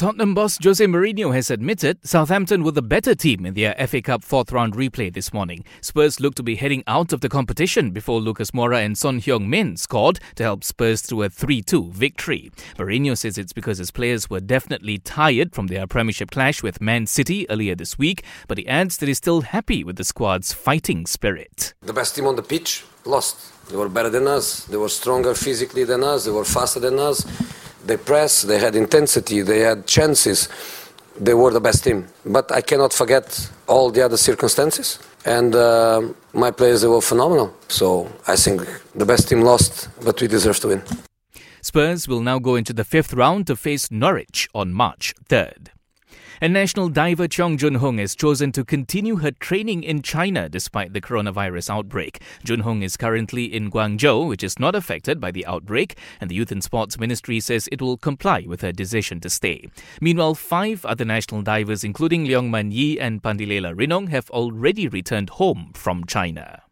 Tottenham boss Jose Mourinho has admitted Southampton were the better team in their FA Cup fourth round replay this morning. Spurs looked to be heading out of the competition before Lucas Moura and Son Heung-min scored to help Spurs through a 3-2 victory. Mourinho says it's because his players were definitely tired from their Premiership clash with Man City earlier this week, but he adds that he's still happy with the squad's fighting spirit. The best team on the pitch lost. They were better than us. They were stronger physically than us. They were faster than us they pressed, they had intensity, they had chances. They were the best team. But I cannot forget all the other circumstances. And uh, my players, they were phenomenal. So I think the best team lost, but we deserve to win. Spurs will now go into the fifth round to face Norwich on March 3rd. And national diver Cheong Jun Hoong has chosen to continue her training in China despite the coronavirus outbreak. Jun Hoong is currently in Guangzhou, which is not affected by the outbreak, and the Youth and Sports Ministry says it will comply with her decision to stay. Meanwhile, five other national divers, including Leong Mun Yee and Pandelela Rinong, have already returned home from China.